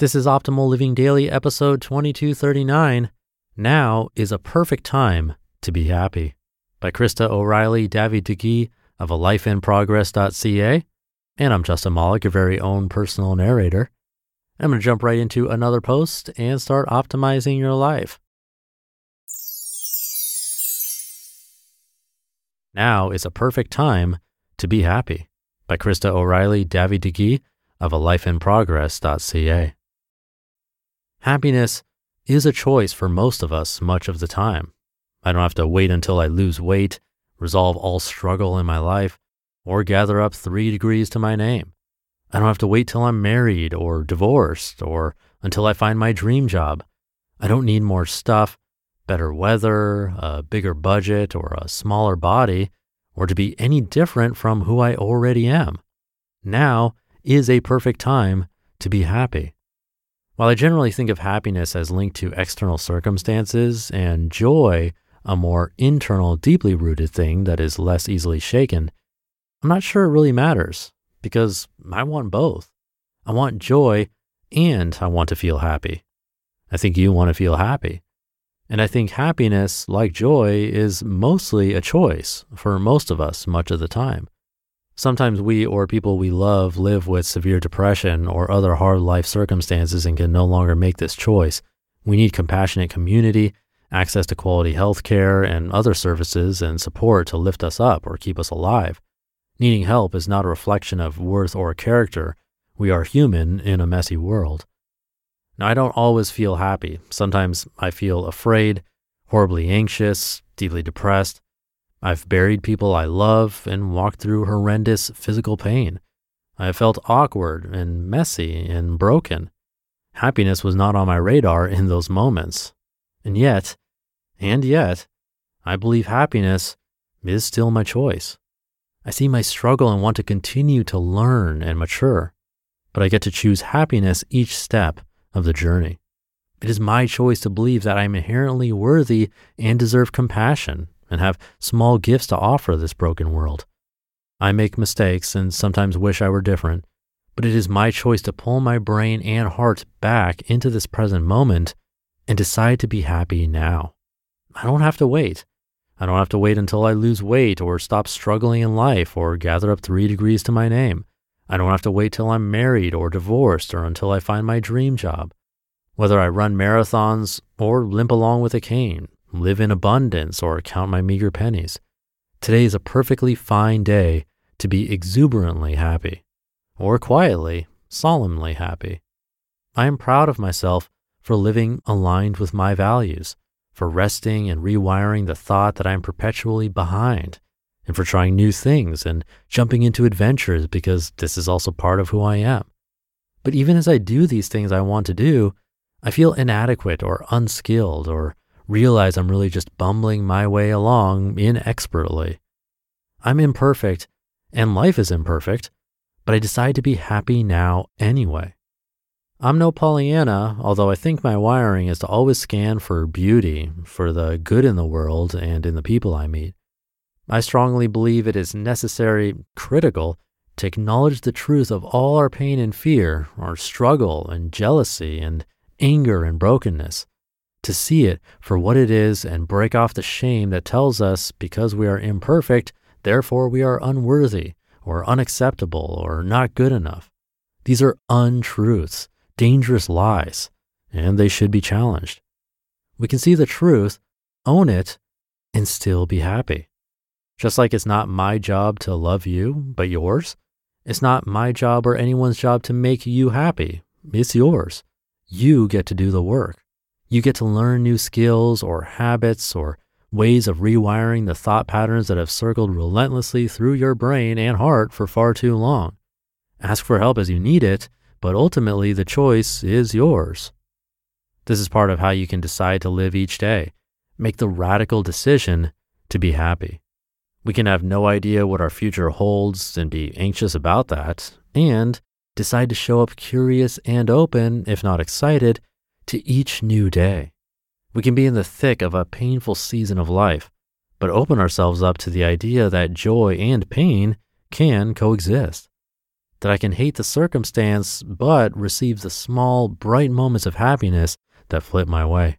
This is Optimal Living Daily, episode 2239. Now is a perfect time to be happy. By Krista O'Reilly, Davi-Digui of a lifeinprogress.ca. And I'm Justin Malik, your very own personal narrator. I'm going to jump right into another post and start optimizing your life. Now is a perfect time to be happy. By Krista O'Reilly, Davi-Digui of a lifeinprogress.ca. Happiness is a choice for most of us much of the time. I don't have to wait until I lose weight, resolve all struggle in my life, or gather up three degrees to my name. I don't have to wait till I'm married or divorced or until I find my dream job. I don't need more stuff, better weather, a bigger budget, or a smaller body, or to be any different from who I already am. Now is a perfect time to be happy. While I generally think of happiness as linked to external circumstances and joy, a more internal, deeply rooted thing that is less easily shaken, I'm not sure it really matters because I want both. I want joy and I want to feel happy. I think you want to feel happy. And I think happiness, like joy, is mostly a choice for most of us much of the time. Sometimes we or people we love live with severe depression or other hard life circumstances and can no longer make this choice. We need compassionate community, access to quality health care and other services and support to lift us up or keep us alive. Needing help is not a reflection of worth or character. We are human in a messy world. Now, I don't always feel happy. Sometimes I feel afraid, horribly anxious, deeply depressed. I've buried people I love and walked through horrendous physical pain. I have felt awkward and messy and broken. Happiness was not on my radar in those moments. And yet, and yet, I believe happiness is still my choice. I see my struggle and want to continue to learn and mature, but I get to choose happiness each step of the journey. It is my choice to believe that I am inherently worthy and deserve compassion and have small gifts to offer this broken world. I make mistakes and sometimes wish I were different, but it is my choice to pull my brain and heart back into this present moment and decide to be happy now. I don't have to wait. I don't have to wait until I lose weight or stop struggling in life or gather up three degrees to my name. I don't have to wait till I'm married or divorced or until I find my dream job. Whether I run marathons or limp along with a cane, live in abundance, or count my meager pennies. Today is a perfectly fine day to be exuberantly happy, or quietly, solemnly happy. I am proud of myself for living aligned with my values, for resting and rewiring the thought that I am perpetually behind, and for trying new things and jumping into adventures because this is also part of who I am. But even as I do these things I want to do, I feel inadequate or unskilled or realize I'm really just bumbling my way along inexpertly. I'm imperfect and life is imperfect, but I decide to be happy now anyway. I'm no Pollyanna, although I think my wiring is to always scan for beauty, for the good in the world and in the people I meet. I strongly believe it is necessary, critical, to acknowledge the truth of all our pain and fear, our struggle and jealousy and anger and brokenness, to see it for what it is and break off the shame that tells us because we are imperfect, therefore we are unworthy or unacceptable or not good enough. These are untruths, dangerous lies, and they should be challenged. We can see the truth, own it, and still be happy. Just like it's not my job to love you, but yours. It's not my job or anyone's job to make you happy. It's yours. You get to do the work. You get to learn new skills or habits or ways of rewiring the thought patterns that have circled relentlessly through your brain and heart for far too long. Ask for help as you need it, but ultimately the choice is yours. This is part of how you can decide to live each day. Make the radical decision to be happy. We can have no idea what our future holds and be anxious about that, and decide to show up curious and open, if not excited, to each new day. We can be in the thick of a painful season of life, but open ourselves up to the idea that joy and pain can coexist. That I can hate the circumstance, but receive the small, bright moments of happiness that flip my way.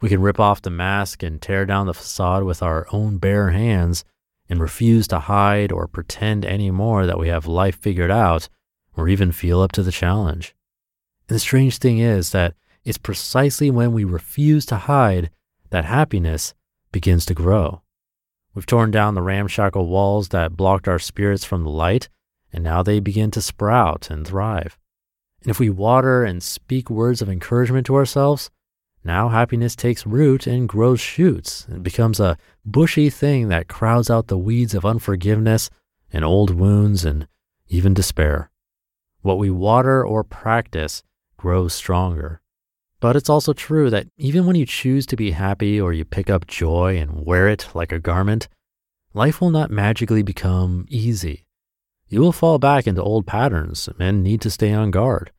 We can rip off the mask and tear down the facade with our own bare hands and refuse to hide or pretend anymore that we have life figured out or even feel up to the challenge. And the strange thing is that it's precisely when we refuse to hide that happiness begins to grow. We've torn down the ramshackle walls that blocked our spirits from the light, and now they begin to sprout and thrive. And if we water and speak words of encouragement to ourselves, now happiness takes root and grows shoots and becomes a bushy thing that crowds out the weeds of unforgiveness and old wounds and even despair. What we water or practice grows stronger. But it's also true that even when you choose to be happy or you pick up joy and wear it like a garment, life will not magically become easy. You will fall back into old patterns and need to stay on guard.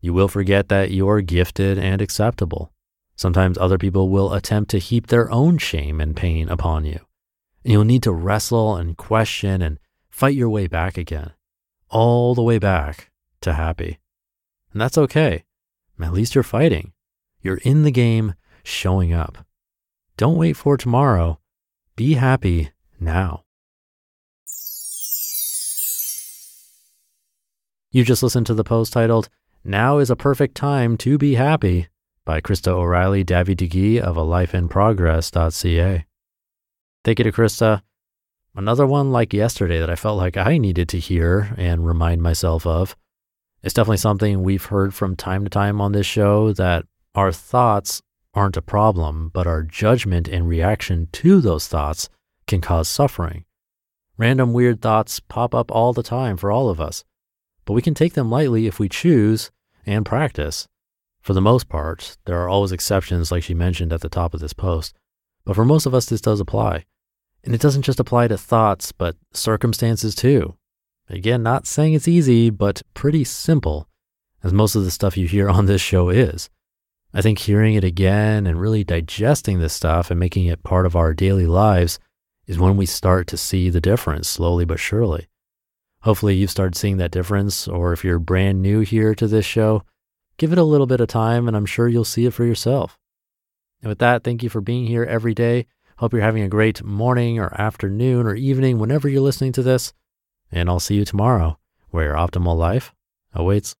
You will forget that you're gifted and acceptable. Sometimes other people will attempt to heap their own shame and pain upon you. And you'll need to wrestle and question and fight your way back again, all the way back to happy. And that's okay. At least you're fighting. You're in the game, showing up. Don't wait for tomorrow. Be happy now. You just listened to the post titled, Now is a Perfect Time to Be Happy by Krista O'Reilly Davi of a lifeinprogress.ca. Thank you to Krista. Another one like yesterday that I felt like I needed to hear and remind myself of. It's definitely something we've heard from time to time on this show that our thoughts aren't a problem, but our judgment and reaction to those thoughts can cause suffering. Random weird thoughts pop up all the time for all of us, but we can take them lightly if we choose and practice. For the most part, there are always exceptions, like she mentioned at the top of this post, but for most of us, this does apply. And it doesn't just apply to thoughts, but circumstances too. Again, not saying it's easy, but pretty simple, as most of the stuff you hear on this show is. I think hearing it again and really digesting this stuff and making it part of our daily lives is when we start to see the difference slowly but surely. Hopefully, you've started seeing that difference, or if you're brand new here to this show, give it a little bit of time and I'm sure you'll see it for yourself. And with that, thank you for being here every day. Hope you're having a great morning or afternoon or evening whenever you're listening to this. And I'll see you tomorrow where your optimal life awaits.